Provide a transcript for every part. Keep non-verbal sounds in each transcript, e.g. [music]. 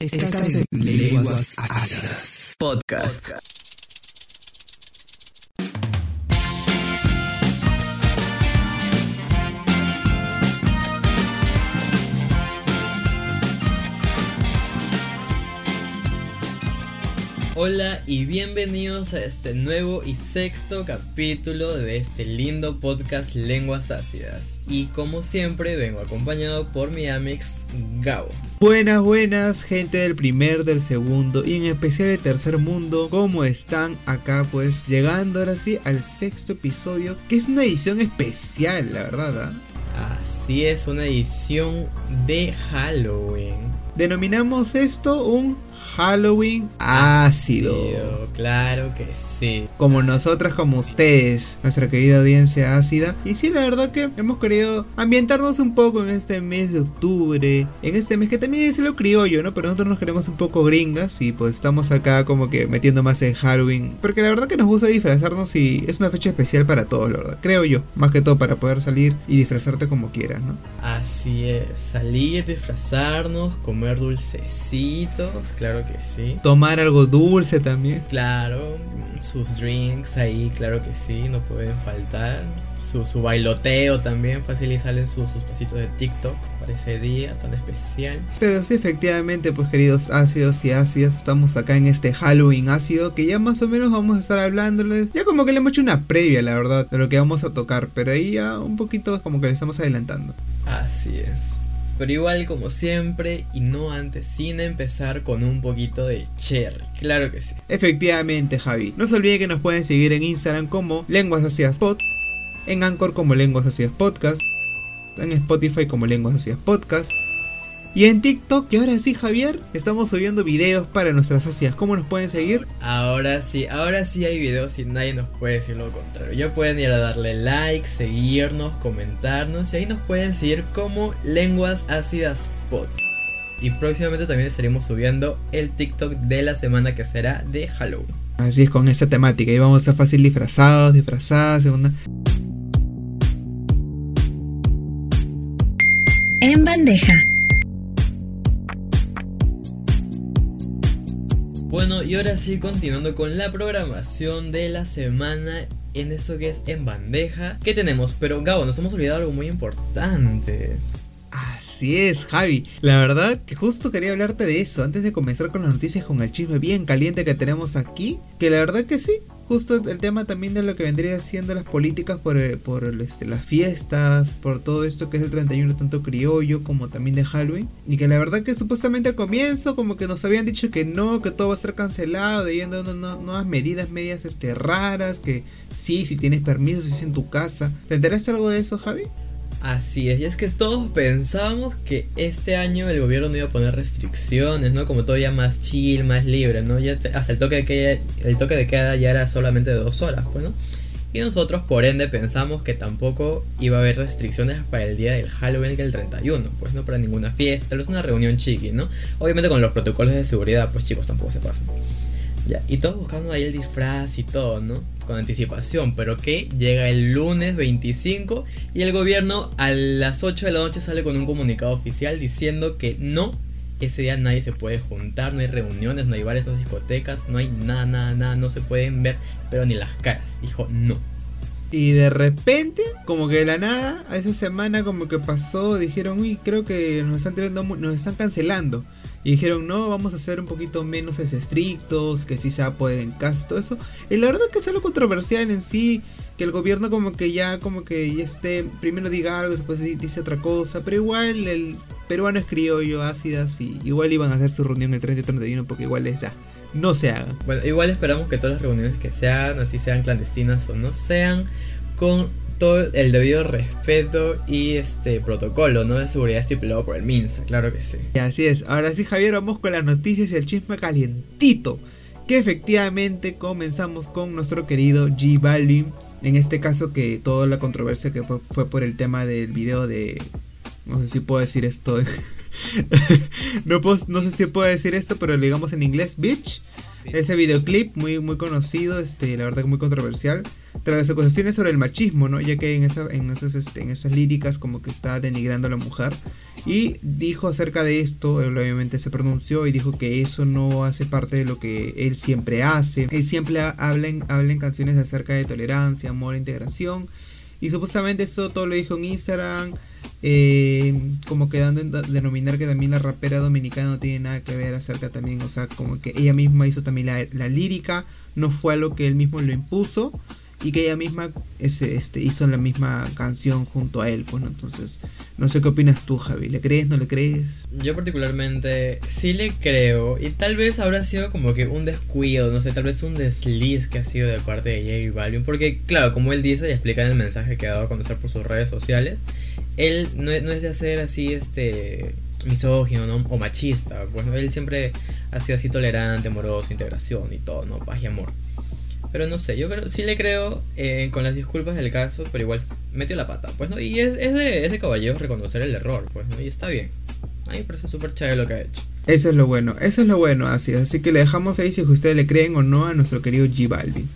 Estás en Lenguas Ácidas Podcast. Hola y bienvenidos a este nuevo y sexto capítulo de este lindo podcast Lenguas Ácidas. Y como siempre vengo acompañado por mi amix Gabo. Buenas, buenas, gente del primer, del segundo y en especial del tercer mundo. ¿Cómo están acá? Pues llegando ahora sí al sexto episodio, que es una edición especial, la verdad. ¿ah? Así es, una edición de Halloween. Denominamos esto un Halloween ácido. Claro que sí. Como nosotras, como ustedes, nuestra querida audiencia ácida. Y sí, la verdad que hemos querido ambientarnos un poco en este mes de octubre. En este mes que también es lo criollo, ¿no? Pero nosotros nos queremos un poco gringas y pues estamos acá como que metiendo más en Halloween. Porque la verdad que nos gusta disfrazarnos y es una fecha especial para todos, la verdad. Creo yo. Más que todo para poder salir y disfrazarte como quieras, ¿no? Así es. Salir, disfrazarnos, comer dulcecitos, claro que sí. Tomar algo dulce también. Claro, sus drinks ahí, claro que sí, no pueden faltar. Su, su bailoteo también, fácil y salen sus, sus pasitos de TikTok para ese día tan especial. Pero sí, efectivamente, pues queridos ácidos y ácidas, estamos acá en este Halloween ácido que ya más o menos vamos a estar hablándoles. Ya como que le hemos hecho una previa, la verdad, de lo que vamos a tocar, pero ahí ya un poquito como que le estamos adelantando. Así es. Pero igual como siempre y no antes sin empezar con un poquito de cherry. Claro que sí. Efectivamente, Javi. No se olviden que nos pueden seguir en Instagram como Lenguas Ácidas Pod, en Anchor como Lenguas Ácidas Podcast, en Spotify como Lenguas Ácidas Podcast y en TikTok, y ahora sí, Javier, estamos subiendo videos para nuestras socias. ¿Cómo nos pueden seguir? Ahora sí, ahora sí hay videos y nadie nos puede decir lo contrario. Ya pueden ir a darle like, seguirnos, comentarnos y ahí nos pueden seguir como Lenguas Ácidas Pod. Y próximamente también estaremos subiendo el TikTok de la semana que será de Halloween. Así es con esa temática. Y vamos a fácil disfrazados, disfrazadas, segunda. En bandeja. Bueno, y ahora sí, continuando con la programación de la semana en eso que es en bandeja. ¿Qué tenemos? Pero Gabo, nos hemos olvidado algo muy importante. Así es, Javi. La verdad que justo quería hablarte de eso antes de comenzar con las noticias con el chisme bien caliente que tenemos aquí. Que la verdad que sí, justo el tema también de lo que vendría siendo las políticas por, eh, por este, las fiestas, por todo esto que es el 31 tanto criollo como también de Halloween. Y que la verdad que supuestamente al comienzo como que nos habían dicho que no, que todo va a ser cancelado, yendo nuevas medidas medias este, raras, que sí, si tienes permiso, si es en tu casa. ¿Te enteraste algo de eso, Javi? Así es, y es que todos pensábamos que este año el gobierno no iba a poner restricciones, ¿no? Como todo más chill, más libre, ¿no? Ya hasta el toque de queda, el toque de queda ya era solamente de dos horas, pues, ¿no? Y nosotros, por ende, pensamos que tampoco iba a haber restricciones para el día del Halloween, que el 31, pues no para ninguna fiesta, tal vez una reunión chiqui, ¿no? Obviamente con los protocolos de seguridad, pues chicos, tampoco se pasan. Y todos buscando ahí el disfraz y todo, ¿no? Con anticipación, pero que llega el lunes 25 y el gobierno a las 8 de la noche sale con un comunicado oficial diciendo que no, ese día nadie se puede juntar, no hay reuniones, no hay bares, no hay discotecas, no hay nada, nada, nada, no se pueden ver, pero ni las caras. Dijo no. Y de repente, como que de la nada, a esa semana como que pasó, dijeron, uy, creo que nos están, tirando, nos están cancelando. Y dijeron, no, vamos a ser un poquito menos estrictos, que sí se va a poder en casa, todo eso. Y la verdad que es algo controversial en sí, que el gobierno como que ya, como que ya esté, primero diga algo, después dice otra cosa, pero igual el peruano es criollo, ácidas, y igual iban a hacer su reunión el 30 y 31 porque igual es ya, no se hagan. Bueno, igual esperamos que todas las reuniones que se hagan, así sean clandestinas o no sean, con todo el debido respeto y este protocolo ¿no? de seguridad estipulado por el MINSA, claro que sí. Y así es, ahora sí Javier, vamos con las noticias y el chisme calientito. Que efectivamente comenzamos con nuestro querido G Balvin. En este caso que toda la controversia que fue, fue por el tema del video de... No sé si puedo decir esto. [laughs] no, puedo, no sé si puedo decir esto, pero digamos en inglés, bitch. Ese videoclip muy, muy conocido, este, la verdad que muy controversial. Tras las acusaciones sobre el machismo, ¿no? Ya que en, esa, en, esas, este, en esas líricas como que está denigrando a la mujer. Y dijo acerca de esto, él obviamente se pronunció y dijo que eso no hace parte de lo que él siempre hace. Él siempre habla en, habla en canciones acerca de tolerancia, amor, integración. Y supuestamente esto todo lo dijo en Instagram, eh, como quedando en denominar que también la rapera dominicana no tiene nada que ver acerca también, o sea, como que ella misma hizo también la, la lírica, no fue algo que él mismo lo impuso y que ella misma este, hizo la misma canción junto a él, pues, Entonces, no sé qué opinas tú, Javi, ¿le crees, no le crees? Yo particularmente sí le creo y tal vez habrá sido como que un descuido, no sé, tal vez un desliz que ha sido de parte de J Balvin, porque claro, como él dice y explica en el mensaje que ha dado a conocer por sus redes sociales, él no, es de hacer así, este misógino ¿no? o machista, bueno, él siempre ha sido así tolerante, amoroso, integración y todo, ¿no? Paz y amor. Pero no sé, yo creo, sí le creo eh, con las disculpas del caso, pero igual metió la pata, pues, ¿no? Y es, es, de, es de caballero reconocer el error, pues, ¿no? Y está bien. A mí me parece súper chévere lo que ha hecho. Eso es lo bueno, eso es lo bueno, así Así que le dejamos ahí si ustedes le creen o no a nuestro querido G Balvin.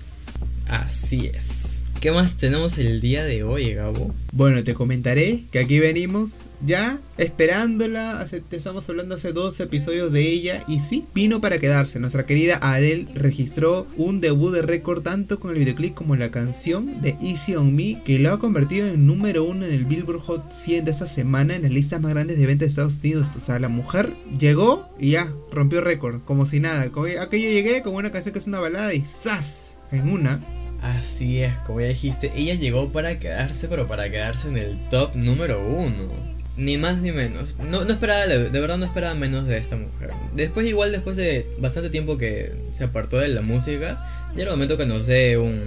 Así es. ¿Qué más tenemos el día de hoy, Gabo? Bueno, te comentaré que aquí venimos ya esperándola. te estamos hablando hace dos episodios de ella. Y sí, vino para quedarse. Nuestra querida Adele registró un debut de récord tanto con el videoclip como la canción de Easy on Me, que lo ha convertido en número uno en el Billboard Hot 100 de esa semana en las listas más grandes de ventas de Estados Unidos. O sea, la mujer llegó y ya rompió récord, como si nada. Aquello llegué con una canción que es una balada y ¡zas! En una Así es, como ya dijiste, ella llegó para quedarse, pero para quedarse en el top número uno. Ni más ni menos. No, no esperaba, de verdad no esperaba menos de esta mujer. Después, igual después de bastante tiempo que se apartó de la música, ya era el momento que nos dé un,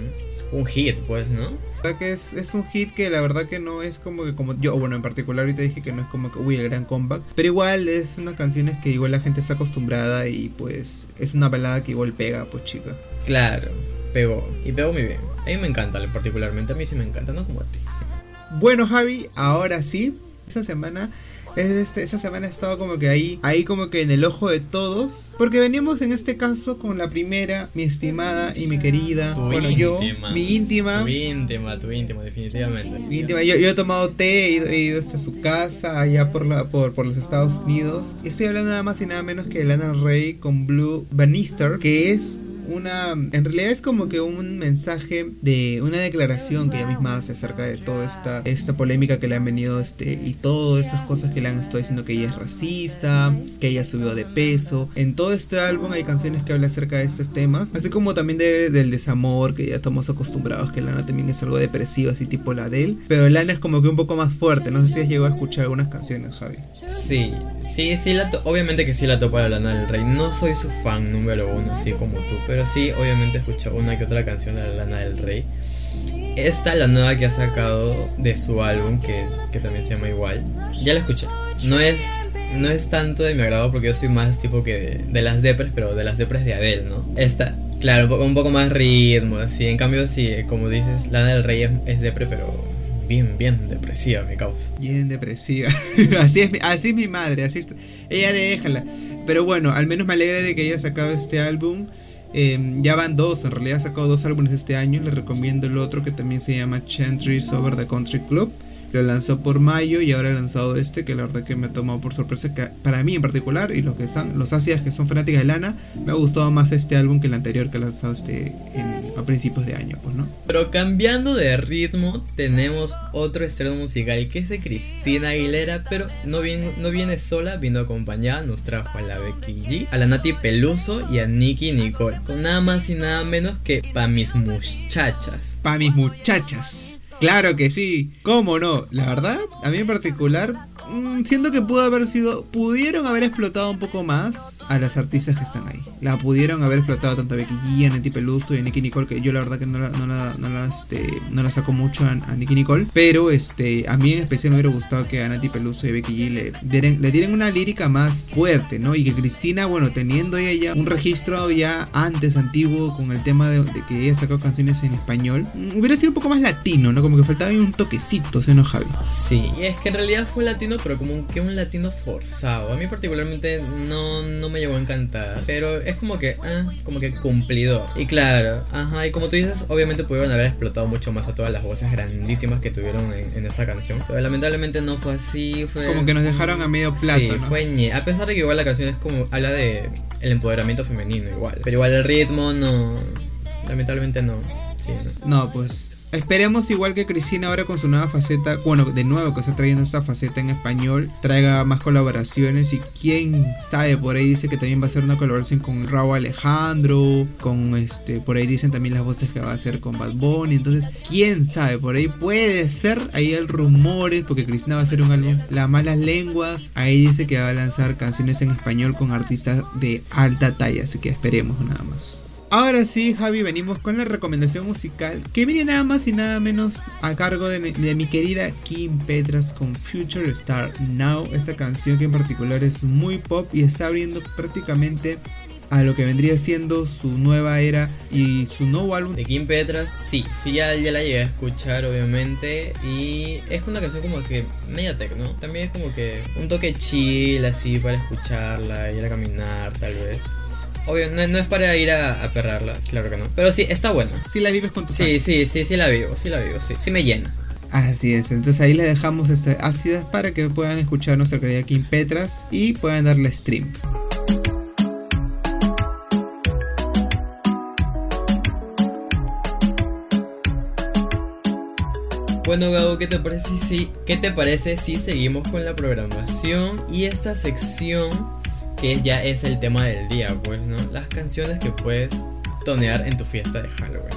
un hit, pues, ¿no? que es, es, un hit que la verdad que no es como que como yo, bueno, en particular ahorita dije que no es como que uy, el gran comeback, pero igual es unas canciones que igual la gente está acostumbrada y pues es una balada que igual pega, pues chica. Claro pegó. Y pegó muy bien. A mí me encanta, particularmente. A mí sí me encanta, no como a ti. Bueno, Javi, ahora sí. Esa semana este, esa semana he estado como que ahí, ahí como que en el ojo de todos. Porque venimos en este caso con la primera, mi estimada y mi querida. bueno, yo, mi íntima. Tu íntima, tu íntima, definitivamente. Mi íntima. Yo, yo he tomado té, he ido, he ido, hasta su casa, allá por, la, por, por los Estados Unidos. Y estoy hablando nada más y nada menos que de Lana Rey con Blue Bannister, que es una. En realidad es como que un mensaje de una declaración que ella misma hace acerca de toda esta, esta polémica que le han venido este, y todas estas cosas que le han estado diciendo que ella es racista, que ella subió de peso. En todo este álbum hay canciones que hablan acerca de estos temas, así como también del desamor, que ya estamos acostumbrados, que Lana también es algo depresiva, así tipo la de él. Pero Lana es como que un poco más fuerte. No sé si has llegado a escuchar algunas canciones, Javi. Sí, sí, sí, la obviamente que sí la topa la Lana del Rey. No soy su fan número uno, así como tú, pero pero sí, obviamente escucho una que otra canción de la Lana del Rey. Esta, la nueva que ha sacado de su álbum, que, también se llama igual, ya la escuché. No es, no es tanto de mi agrado porque yo soy más tipo que de, las depres, pero de las depres de Adele, ¿no? Esta, claro, un poco, más ritmo, así. En cambio, sí, como dices, Lana del Rey es, es depre, pero bien, bien depresiva, mi causa. Bien depresiva. [laughs] así, es, así es mi madre, así es, ella déjala. Pero bueno, al menos me alegra de que haya sacado este álbum. Em, ya van dos, en realidad ha sacado dos álbumes este año. Les recomiendo el otro que también se llama Chantries Over the Country Club. Lo lanzó por mayo y ahora ha lanzado este que la verdad que me ha tomado por sorpresa. Que para mí en particular y los que son, los asias que son fanáticas de Lana, me ha gustado más este álbum que el anterior que ha lanzado este a principios de año, pues no. Pero cambiando de ritmo, tenemos otro estreno musical que es de Cristina Aguilera, pero no viene, no viene sola, vino acompañada, nos trajo a la Becky G, a la Nati Peluso y a Nicky Nicole, con nada más y nada menos que pa mis muchachas. Pa mis muchachas. Claro que sí, ¿cómo no? La verdad, a mí en particular, mm, siento que pudo haber sido, pudieron haber explotado un poco más a las artistas que están ahí. La pudieron haber explotado tanto a Becky G, a Nati Peluso y a Nicky Nicole, que yo la verdad que no la, no la, no la, este, no la saco mucho a, a, Nicky Nicole, pero este, a mí en especial me hubiera gustado que a Nati Peluso y a Becky G le dieran, le dieran una lírica más fuerte, ¿no? Y que Cristina, bueno, teniendo ella un registro ya antes antiguo con el tema de, que ella sacó canciones en español, mm, hubiera sido un poco más latino, ¿no? Como que faltaba un toquecito, ¿se no, Javi? Sí, es que en realidad fue latino, pero como que un latino forzado. A mí particularmente no, no me llegó a encantar, pero es como que, ah, como que cumplidor. Y claro, ajá, y como tú dices, obviamente pudieron haber explotado mucho más a todas las voces grandísimas que tuvieron en, esta canción, pero lamentablemente no fue así, fue... Como que nos dejaron a medio plato, Sí, fue ñe. A pesar de que igual la canción es como, habla de el empoderamiento femenino igual, pero igual el ritmo no... Lamentablemente no. Sí, no. no, pues Esperemos igual que Cristina ahora con su nueva faceta, bueno, de nuevo que está trayendo esta faceta en español, traiga más colaboraciones y quién sabe, por ahí dice que también va a ser una colaboración con Raúl Alejandro, con este, por ahí dicen también las voces que va a hacer con Bad Bunny, entonces quién sabe, por ahí puede ser, ahí el rumores, porque Cristina va a hacer un álbum, Las Malas Lenguas, ahí dice que va a lanzar canciones en español con artistas de alta talla, así que esperemos nada más. Ahora sí, Javi, venimos con la recomendación musical que viene nada más y nada menos a cargo de, mi querida Kim Petras con Future Star Now. Esta canción que en particular es muy pop y está abriendo prácticamente a lo que vendría siendo su nueva era y su nuevo álbum. De Kim Petras, sí, sí, ya, la llegué a escuchar, obviamente. Y es una canción como que media ¿no? También es como que un toque chill, así para escucharla, ir a caminar, tal vez. Obvio, no, es para ir a, perrarla, claro que no. Pero sí, está buena. Sí la vives con tu Sí, sí, sí, sí la vivo, sí la vivo, sí. Sí me llena. Así es, entonces ahí le dejamos este ácidas para que puedan escuchar nuestra querida Kim Petras y puedan darle stream. Bueno, Gabo, ¿qué te parece si, qué te parece si seguimos con la programación y esta sección que ya es el tema del día, pues, ¿no? Las canciones que puedes tonear en tu fiesta de Halloween.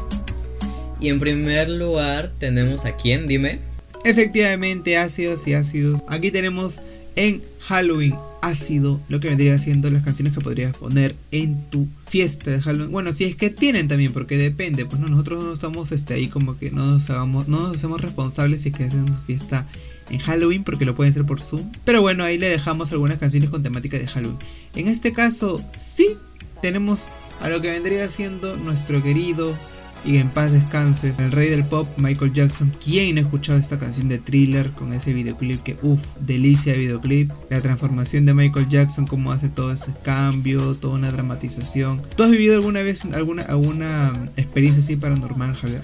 Y en primer lugar tenemos a quién, dime. Efectivamente, ácidos y ácidos. Aquí tenemos en Halloween ácido, lo que vendría siendo las canciones que podrías poner en tu fiesta de Halloween. Bueno, si es que tienen también, porque depende, pues no, nosotros no estamos este, ahí como que no nos hagamos, no nos hacemos responsables si es que es una fiesta en Halloween porque lo pueden hacer por Zoom. Pero bueno, ahí le dejamos algunas canciones con temática de Halloween. En este caso, sí, tenemos a lo que vendría siendo nuestro querido y en paz descanse el rey del pop Michael Jackson. ¿Quién ha escuchado esta canción de thriller con ese videoclip que uff, delicia de videoclip? La transformación de Michael Jackson, cómo hace todo ese cambio, toda una dramatización. ¿Tú has vivido alguna vez alguna, alguna experiencia así paranormal, Javier?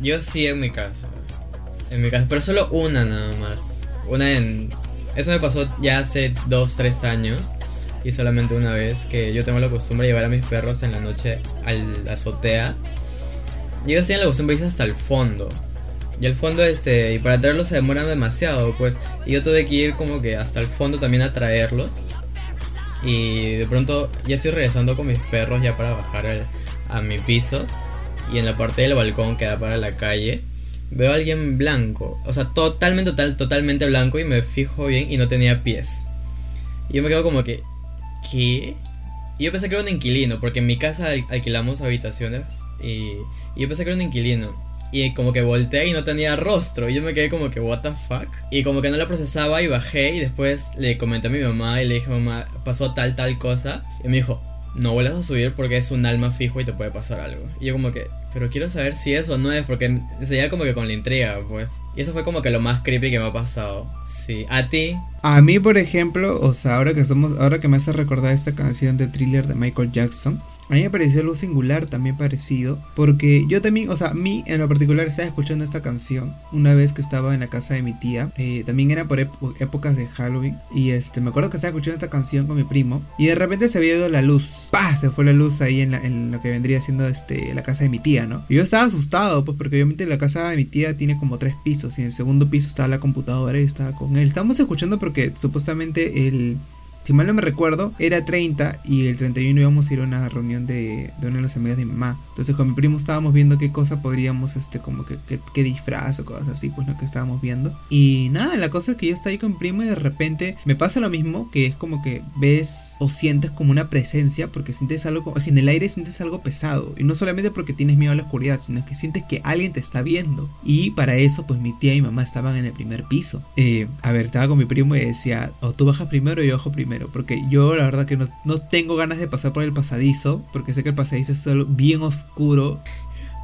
Yo sí en mi casa. En mi casa, pero solo una nada más. Una en... Eso me pasó ya hace 2, 3 años. Y solamente una vez que yo tengo la costumbre de llevar a mis perros en la noche a la azotea. Y ellos tienen la costumbre de irse hasta el fondo. Y el fondo, este, y para traerlos se demoran demasiado, pues. Y yo tuve que ir como que hasta el fondo también a traerlos. Y de pronto ya estoy regresando con mis perros ya para bajar a mi piso. Y en la parte del balcón que da para la calle veo a alguien blanco, o sea, totalmente, total, totalmente blanco y me fijo bien y no tenía pies. Y yo me quedo como que, ¿qué? Y yo pensé que era un inquilino, porque en mi casa alquilamos habitaciones y, yo pensé que era un inquilino. Y como que volteé y no tenía rostro. Y yo me quedé como que, ¿What the fuck? Y como que no la procesaba y bajé. Y después le comenté a mi mamá y le dije, mamá, pasó tal, tal cosa. Y me dijo, no vuelvas a subir porque es un alma fijo y te puede pasar algo. Y yo como que, pero quiero saber si eso no es porque se llega como que con la intriga, pues. Y eso fue como que lo más creepy que me ha pasado. Sí, a ti. A mí, por ejemplo, o sea, ahora que somos ahora que me hace recordar esta canción de Thriller de Michael Jackson, a mí me pareció algo singular, también parecido, porque yo también, o sea, a mí en lo particular estaba escuchando esta canción una vez que estaba en la casa de mi tía, eh, también era por épocas de Halloween, y este, me acuerdo que estaba escuchando esta canción con mi primo, y de repente se había ido la luz, ¡pah! Se fue la luz ahí en, en lo que vendría siendo este, la casa de mi tía, ¿no? Y yo estaba asustado, pues porque obviamente la casa de mi tía tiene como tres pisos, y en el segundo piso estaba la computadora y estaba con él. Estábamos escuchando porque supuestamente el si mal no me recuerdo, era 30 y el 31 íbamos a ir a una reunión de, de una de las amigas de mi mamá. Entonces con mi primo estábamos viendo qué cosa podríamos, este, como que, qué disfraz o cosas así, pues lo que estábamos viendo. Y nada, la cosa es que yo estoy ahí con mi primo y de repente me pasa lo mismo, que es como que ves o sientes como una presencia, porque sientes algo, en el aire sientes algo pesado. Y no solamente porque tienes miedo a la oscuridad, sino que sientes que alguien te está viendo. Y para eso, pues mi tía y mamá estaban en el primer piso. Eh, a ver, estaba con mi primo y decía, o tú bajas primero y yo bajo primero porque yo la verdad que no, tengo ganas de pasar por el pasadizo, porque sé que el pasadizo es solo bien oscuro.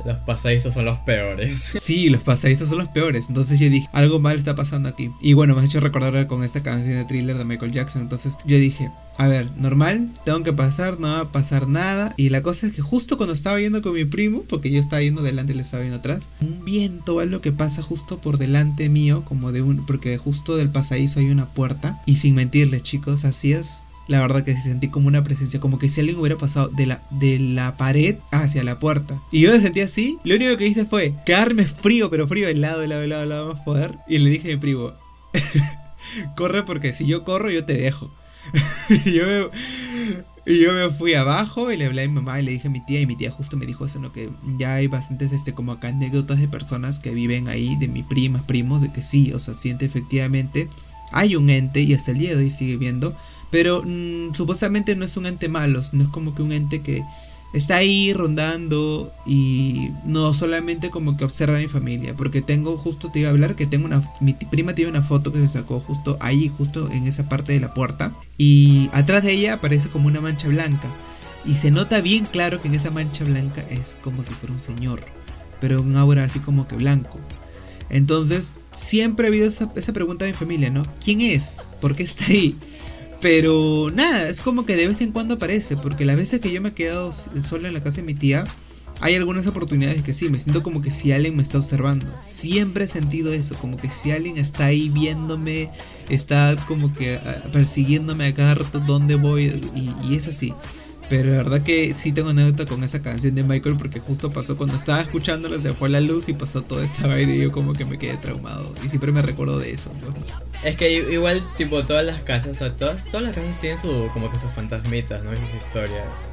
Los pasadizos son los peores. [laughs] Sí, los pasadizos son los peores. Entonces yo dije, algo mal está pasando aquí. Y bueno, me has hecho recordar con esta canción de thriller de Michael Jackson. Entonces yo dije, a ver, normal, tengo que pasar, no va a pasar nada. Y la cosa es que justo cuando estaba yendo con mi primo, porque yo estaba yendo delante y le estaba yendo atrás, un viento lo que pasa justo por delante mío, como de un, porque justo del pasadizo hay una puerta. Y sin mentirles, chicos, así es la verdad que sentí como una presencia, como que si alguien hubiera pasado de la, de la pared hacia la puerta. Y yo me sentí así, lo único que hice fue quedarme frío, pero frío, helado, helado, helado, helado más poder. Y le dije a mi primo, [laughs] corre porque si yo corro yo te dejo. y, [laughs] yo me, y yo me fui abajo y le hablé a mi mamá y le dije a mi tía y mi tía justo me dijo eso, ¿no? Que ya hay bastantes, este, como acá anécdotas de personas que viven ahí, de mi primas, primos, de que sí, o sea, siente efectivamente, hay un ente y hasta el día de hoy sigue viendo pero mm, supuestamente no es un ente malo, no es como que un ente que está ahí rondando y no solamente como que observa a mi familia. Porque tengo, justo te iba a hablar que tengo una. Mi prima tiene una foto que se sacó justo ahí, justo en esa parte de la puerta. Y atrás de ella aparece como una mancha blanca. Y se nota bien claro que en esa mancha blanca es como si fuera un señor. Pero un aura así como que blanco. Entonces, siempre ha habido esa, esa pregunta de mi familia, ¿no? ¿Quién es? ¿Por qué está ahí? Pero nada, es como que de vez en cuando aparece, porque las veces que yo me he quedado sola en la casa de mi tía, hay algunas oportunidades que sí, me siento como que si alguien me está observando. Siempre he sentido eso, como que si alguien está ahí viéndome, está como que ah, persiguiéndome a cada rato dónde voy, y, y es así. Pero la verdad que sí tengo anécdota con esa canción de Michael porque justo pasó cuando estaba escuchándola, se fue la luz y pasó toda esta vaina y yo como que me quedé traumado. Y siempre me recuerdo de eso. Es que igual, tipo, todas las casas, o sea, todas, todas las casas tienen su, como que sus fantasmitas, ¿no? Y sus historias.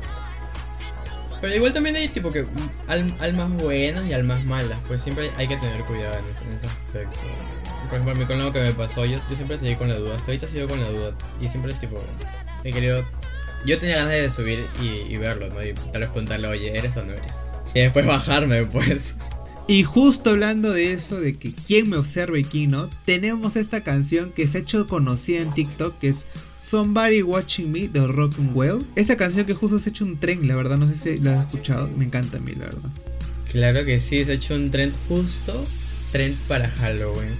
Pero igual también hay tipo que almas buenas y almas malas, pues siempre hay que tener cuidado en ese, aspecto. Por ejemplo, a mí con lo que me pasó, yo, yo siempre seguí con la duda, hasta ahorita sigo con la duda. Y siempre tipo, he querido yo tenía ganas de subir y, verlo, ¿no? Y tal vez preguntarle, oye, ¿eres o no eres? Y después bajarme, pues. Y justo hablando de eso, de que quién me observa y quién no, tenemos esta canción que se ha hecho conocida en TikTok, que es Somebody Watching Me de Rock and Well. Esa canción que justo se ha hecho un tren, la verdad, no sé si la has escuchado, me encanta a mí, la verdad. Claro que sí, se ha hecho un tren justo, tren para Halloween.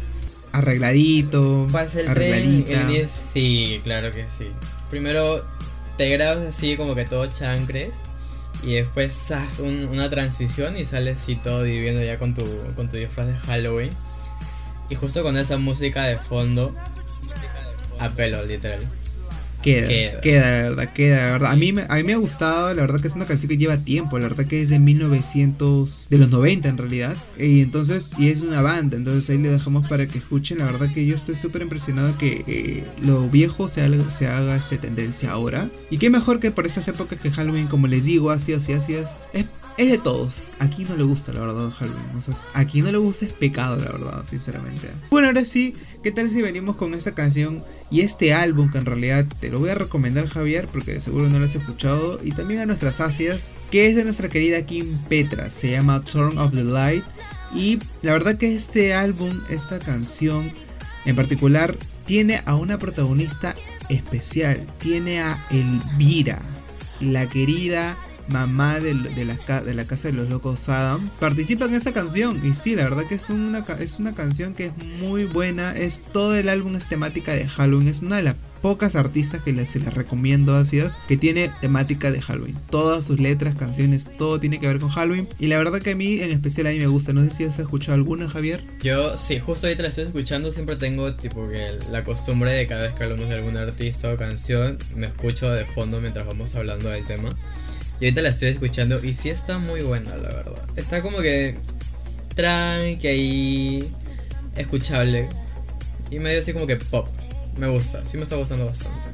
Arregladito, Pasa el tren el 10, sí, claro que sí. Primero te grabas así como que todo chancres y después haces una transición y sales así todo viviendo ya con tu, con tu disfraz de Halloween. Y justo con esa música de fondo, a pelo, literal. Queda, queda, la verdad, queda, la verdad. A mí, me, a mí me ha gustado, la verdad que es una canción que lleva tiempo, la verdad que es de 1900, de los 90 en realidad. Y entonces, y es una banda, entonces ahí le dejamos para que escuchen. La verdad que yo estoy súper impresionado que eh, lo viejo se haga, se haga esa tendencia ahora. Y qué mejor que por esas épocas que Halloween, como les digo, así, así, así es, es es de todos. Aquí no le gusta, la verdad, Halloween. O sea, aquí no le gusta es pecado, la verdad, sinceramente. Bueno, ahora sí, ¿qué tal si venimos con esta canción y este álbum que en realidad te lo voy a recomendar, Javier, porque seguro no lo has escuchado, y también a nuestras asias, que es de nuestra querida Kim Petra. Se llama Turn of the Light. Y la verdad que este álbum, esta canción en particular, tiene a una protagonista especial. Tiene a Elvira, la querida mamá de, la, de la casa de los locos Adams, participa en esta canción. Y sí, la verdad que es una, es una canción que es muy buena. Es todo el álbum es temática de Halloween. Es una de las pocas artistas que se les recomiendo así que tiene temática de Halloween. Todas sus letras, canciones, todo tiene que ver con Halloween. Y la verdad que a mí en especial a mí me gusta. No sé si has escuchado alguna, Javier. Yo sí, justo ahorita la estoy escuchando. Siempre tengo tipo que la costumbre de cada vez que hablamos de algún artista o canción, me escucho de fondo mientras vamos hablando del tema. Y ahorita la estoy escuchando y sí está muy buena, la verdad. Está como que tranqui ahí, escuchable. Y medio así como que pop. Me gusta, sí me está gustando bastante.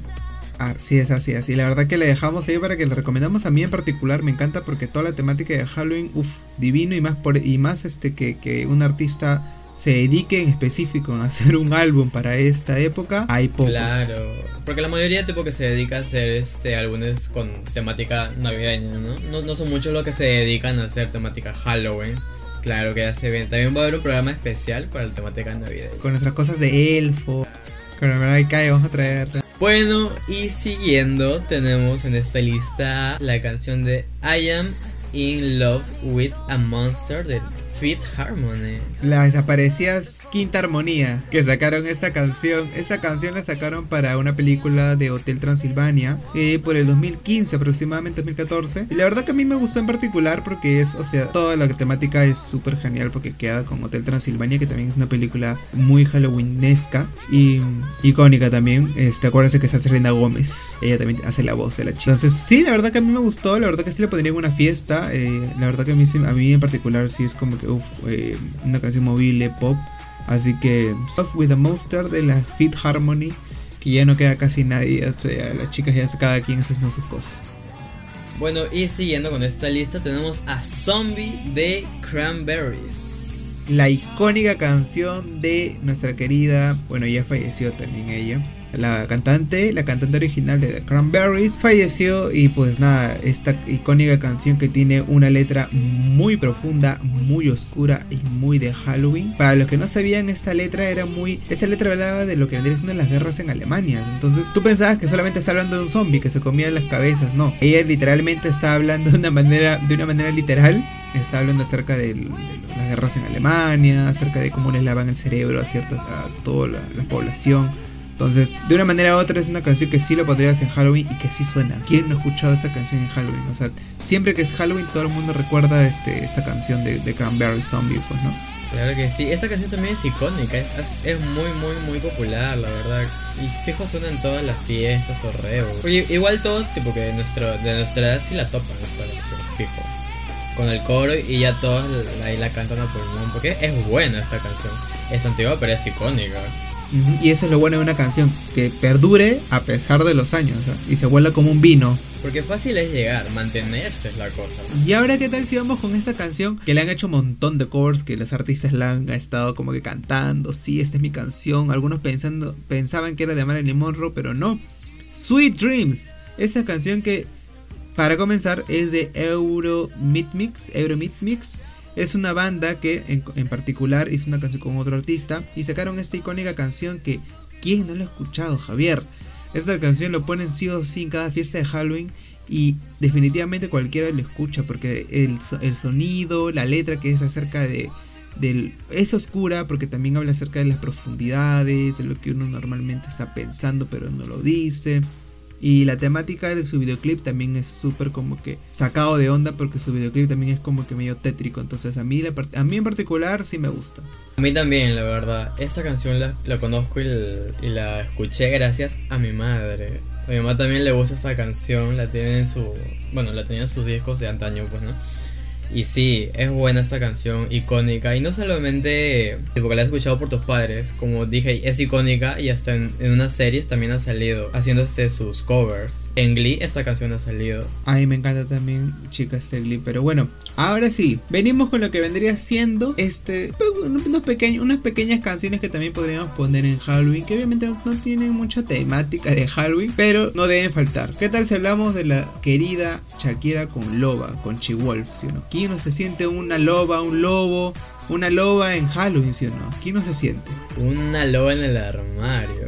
Así es, así. Y la verdad que le dejamos ahí para que le recomendamos a mí en particular. Me encanta porque toda la temática de Halloween, uff, divino y más por y más este que, que un artista se dedique en específico a hacer un álbum para esta época, hay pocos. Claro, porque la mayoría de tipo que se dedica a hacer este álbumes con temática navideña, ¿no? ¿no? No son muchos los que se dedican a hacer temática Halloween. Claro que ya se ven. También va a haber un programa especial para la temática navideña. Con nuestras cosas de elfo. Con el cae, vamos a traer. Bueno, y siguiendo, tenemos en esta lista la canción de I Am In Love with a Monster de Fit Harmony. La desaparecida Quinta Armonía, que sacaron esta canción. Esta canción la sacaron para una película de Hotel Transilvania eh, por el 2015, aproximadamente 2014. Y la verdad que a mí me gustó en particular porque es, o sea, toda la temática es súper genial porque queda con Hotel Transilvania, que también es una película muy halloweenesca y icónica también. Este, acuérdense que está Selena Gómez, ella también hace la voz de la chica. Entonces, sí, la verdad que a mí me gustó, la verdad que sí le pondría en una fiesta. Eh, la verdad que a mí, a mí en particular sí es como que eh, una canción móvil pop. Así que Soft with a Monster de la Fit Harmony, que ya no queda casi nadie, o sea, las chicas ya cada quien hace sus cosas. Bueno, y siguiendo con esta lista tenemos a Zombie de Cranberries. La icónica canción de nuestra querida, bueno, ya falleció también ella, la cantante, la cantante original de The Cranberries, falleció y pues nada, esta icónica canción que tiene una letra muy profunda, muy oscura y muy de Halloween. Para los que no sabían, esta letra era muy... Esa letra hablaba de lo que vendría siendo las guerras en Alemania. Entonces tú pensabas que solamente está hablando de un zombie que se comía las cabezas. No, ella literalmente está hablando de una manera, de una manera literal está hablando acerca de, las guerras en Alemania, acerca de cómo les lavan el cerebro a cierta a toda la población. Entonces, de una manera u otra es una canción que sí lo pondrías en Halloween y que sí suena. ¿Quién no ha escuchado esta canción en Halloween? O sea, siempre que es Halloween todo el mundo recuerda este, esta canción de, de Cranberry Zombie, pues, ¿no? Claro que sí, esta canción también es icónica, es, es, muy, muy, muy popular, la verdad. Y fijo suena en todas las fiestas o reo. igual todos, tipo que de, nuestro, de nuestra edad sí la topan esta canción, fijo. Con el coro y ya todos ahí la, la cantan a pulmón, porque es buena esta canción. Es antigua, pero es icónica. Y eso es lo bueno de una canción, que perdure a pesar de los años y se vuelva como un vino. Porque fácil es llegar, mantenerse es la cosa. Y ahora, ¿qué tal si vamos con esa canción que le han hecho un montón de covers, que los artistas la han estado como que cantando? Sí, esta es mi canción. Algunos pensando, pensaban que era de Marilyn Monroe, pero no. Sweet Dreams, esa canción que, para comenzar, es de Euro Mix, Euro Mix es una banda que en, particular hizo una canción con otro artista y sacaron esta icónica canción que ¿quién no la ha escuchado, Javier? Esta canción lo ponen sí o sí en cada fiesta de Halloween y definitivamente cualquiera lo escucha porque el, el sonido, la letra que es acerca de, del, es oscura porque también habla acerca de las profundidades, de lo que uno normalmente está pensando pero no lo dice. Y la temática de su videoclip también es súper como que sacado de onda porque su videoclip también es como que medio tétrico. Entonces a mí, a mí en particular sí me gusta. A mí también, la verdad. Esa canción la, conozco y, y, la escuché gracias a mi madre. A mi mamá también le gusta esta canción, la tiene en su... Bueno, la tenía en sus discos de antaño, pues, ¿no? Y sí, es buena esta canción, icónica. Y no solamente porque la has escuchado por tus padres, como dije, es icónica y hasta en, unas series también ha salido haciendo este, sus covers. En Glee esta canción ha salido. A mí me encanta también, chicas de Glee. Pero bueno, ahora sí, venimos con lo que vendría siendo este unos pequeños, unas pequeñas canciones que también podríamos poner en Halloween, que obviamente no tienen mucha temática de Halloween, pero no deben faltar. ¿Qué tal si hablamos de la querida Shakira con Loba, con Chi-Wolf, ¿sí o no? ¿Quién no se siente una loba, un lobo, una loba en Halloween, ¿sí o no? ¿Quién no se siente? Una loba en el armario.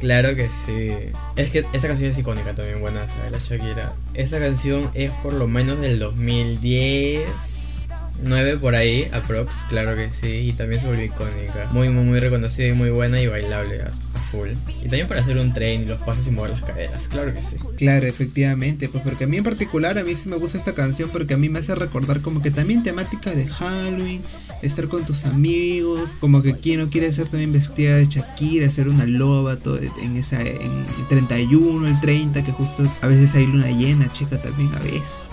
Claro que sí. Es que esa canción es icónica también, buena, de la Shakira. Esa canción es por lo menos del 2010. 9 por ahí, aprox, claro que sí, y también se volvió icónica. Muy, muy, muy reconocida y muy buena y bailable a, Y también para hacer un tren y los pasos y mover las caderas, claro que sí. Claro, efectivamente, pues porque a mí en particular, a mí sí me gusta esta canción porque a mí me hace recordar como que también temática de Halloween, estar con tus amigos, como que quien no quiere ser también vestida de Shakira, ser una loba todo en esa en el 31, el 30, que justo a veces hay luna llena, chica, también a veces.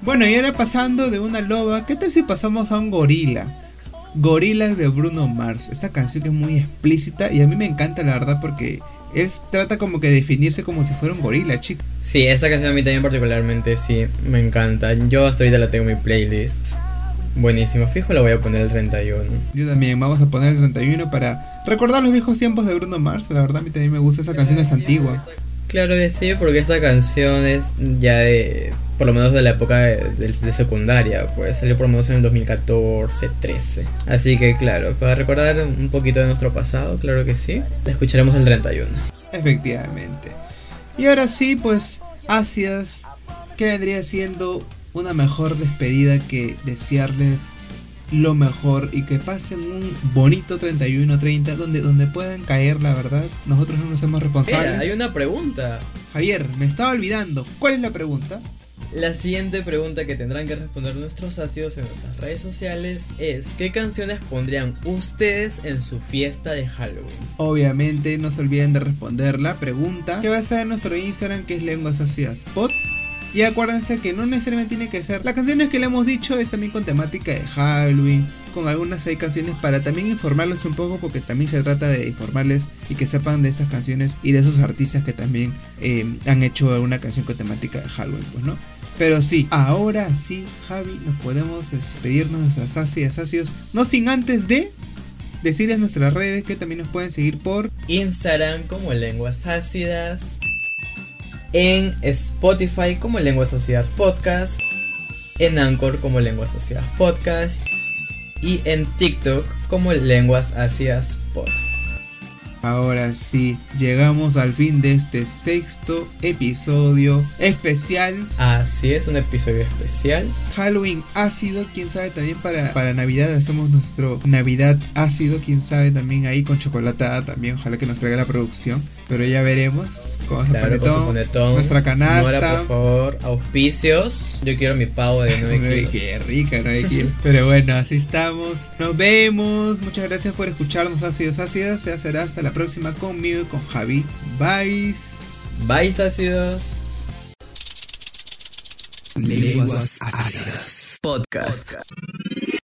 Bueno, y ahora pasando de una loba, ¿qué tal si pasamos a un gorila? Gorilas de Bruno Mars. Esta canción que es muy explícita y a mí me encanta la verdad porque él trata como que de definirse como si fuera un gorila, chico. Sí, esta canción a mí también particularmente sí, me encanta. Yo hasta ahorita la tengo en mi playlist. Buenísimo, fijo la voy a poner el 31. Yo también, vamos a poner el 31 para recordar los viejos tiempos de Bruno Mars. La verdad a mí también me gusta, esa canción es antigua. Claro que sí, porque esta canción es ya de, por lo menos de la época de, secundaria, pues salió por lo menos en el 2014, 13. Así que claro, para recordar un poquito de nuestro pasado, claro que sí, la escucharemos el 31. Efectivamente. Y ahora sí, pues, Asias, que vendría siendo una mejor despedida que desearles lo mejor y que pasen un bonito 31-30 donde, donde puedan caer, la verdad. Nosotros no nos hacemos responsables. Hay una pregunta. Javier, me estaba olvidando. ¿Cuál es la pregunta? La siguiente pregunta que tendrán que responder nuestros ácidos en nuestras redes sociales es ¿qué canciones pondrían ustedes en su fiesta de Halloween? Obviamente no se olviden de responder la pregunta que va a estar en nuestro Instagram que es lenguas ácidas pod. Y acuérdense que no necesariamente tiene que ser. Las canciones que le hemos dicho es también con temática de Halloween. Con algunas hay canciones para también informarles un poco. Porque también se trata de informarles y que sepan de esas canciones y de esos artistas que también eh, han hecho alguna canción con temática de Halloween, pues no. Pero sí, ahora sí, Javi, nos podemos despedirnos de nuestras ácidas ácidos. No sin antes de decirles nuestras redes que también nos pueden seguir por Instagram como lenguas ácidas, en Spotify como lenguas ácidas podcast, en Anchor como lenguas ácidas podcast y en TikTok como lenguas ácidas pod. Ahora sí, llegamos al fin de este sexto episodio especial. Así es, un episodio especial. Halloween ácido, quién sabe también para, para Navidad hacemos nuestro Navidad ácido, quién sabe también ahí con chocolatada también, ojalá que nos traiga la producción, pero ya veremos. Con su Claro, con su panetón. nuestra canasta. Nora, por favor, auspicios. Yo quiero mi pavo de 9 Ay, kilos. Qué rica, no hay [laughs] kilos. Pero bueno, así estamos. Nos vemos. Muchas gracias por escucharnos, ácidos ácidas. Ya será hasta la próxima conmigo y con Javi. Bye. Bye, ácidos. Lenguas ácidas. Podcast.